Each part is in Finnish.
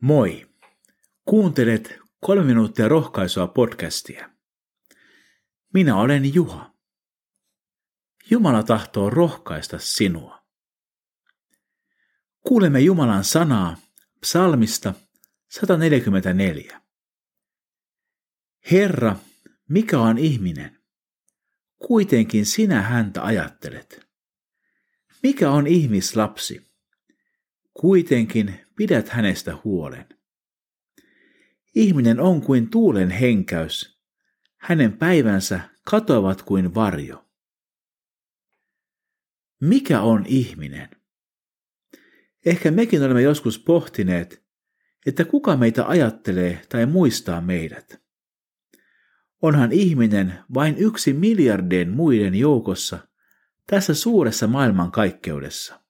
Moi! Kuuntelet kolme minuuttia rohkaisua podcastia. Minä olen Juha. Jumala tahtoo rohkaista sinua. Kuulemme Jumalan sanaa psalmista 144. Herra, mikä on ihminen? Kuitenkin sinä häntä ajattelet. Mikä on ihmislapsi? Kuitenkin pidät hänestä huolen. Ihminen on kuin tuulen henkäys. Hänen päivänsä katoavat kuin varjo. Mikä on ihminen? Ehkä mekin olemme joskus pohtineet, että kuka meitä ajattelee tai muistaa meidät. Onhan ihminen vain yksi miljardien muiden joukossa tässä suuressa maailmankaikkeudessa.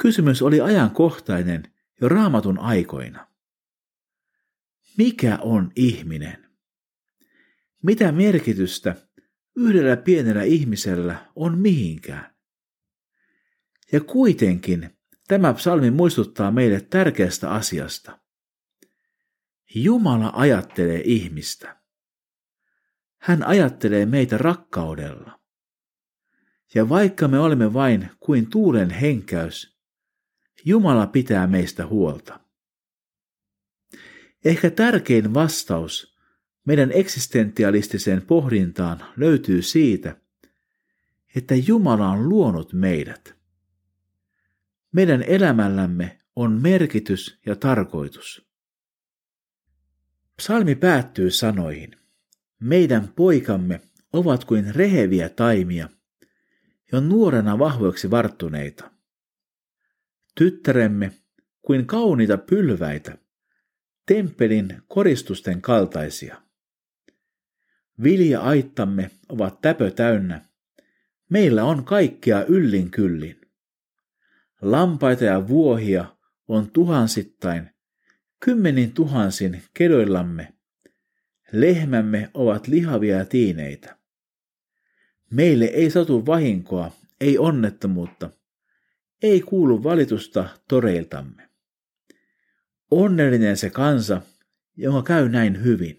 Kysymys oli ajankohtainen jo raamatun aikoina. Mikä on ihminen? Mitä merkitystä yhdellä pienellä ihmisellä on mihinkään? Ja kuitenkin tämä psalmi muistuttaa meille tärkeästä asiasta. Jumala ajattelee ihmistä. Hän ajattelee meitä rakkaudella. Ja vaikka me olemme vain kuin tuulen henkäys, Jumala pitää meistä huolta. Ehkä tärkein vastaus meidän eksistentialistiseen pohdintaan löytyy siitä, että Jumala on luonut meidät. Meidän elämällämme on merkitys ja tarkoitus. Psalmi päättyy sanoihin, meidän poikamme ovat kuin reheviä taimia, jo nuorena vahvoiksi varttuneita tyttäremme kuin kauniita pylväitä, temppelin koristusten kaltaisia. Vilja-aittamme ovat täpö täynnä, meillä on kaikkea yllin kyllin. Lampaita ja vuohia on tuhansittain, kymmenin tuhansin kedoillamme. Lehmämme ovat lihavia ja tiineitä. Meille ei satu vahinkoa, ei onnettomuutta, ei kuulu valitusta toreiltamme. Onnellinen se kansa, jonka käy näin hyvin.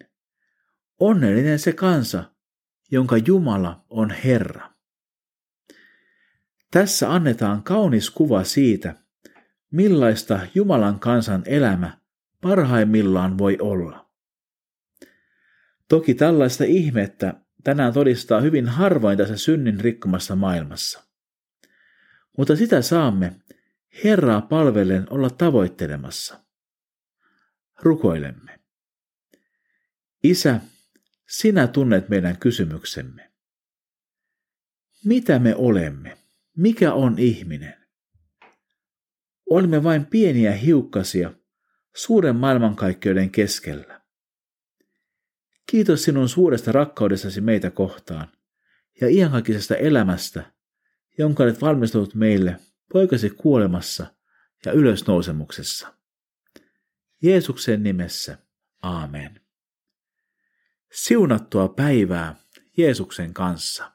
Onnellinen se kansa, jonka Jumala on Herra. Tässä annetaan kaunis kuva siitä, millaista Jumalan kansan elämä parhaimmillaan voi olla. Toki tällaista ihmettä tänään todistaa hyvin harvoin tässä synnin rikkomassa maailmassa mutta sitä saamme Herraa palvellen olla tavoittelemassa. Rukoilemme. Isä, sinä tunnet meidän kysymyksemme. Mitä me olemme? Mikä on ihminen? Olemme vain pieniä hiukkasia suuren maailmankaikkeuden keskellä. Kiitos sinun suuresta rakkaudestasi meitä kohtaan ja iankaikkisesta elämästä, jonka olet valmistanut meille poikasi kuolemassa ja ylösnousemuksessa. Jeesuksen nimessä, aamen. Siunattua päivää Jeesuksen kanssa.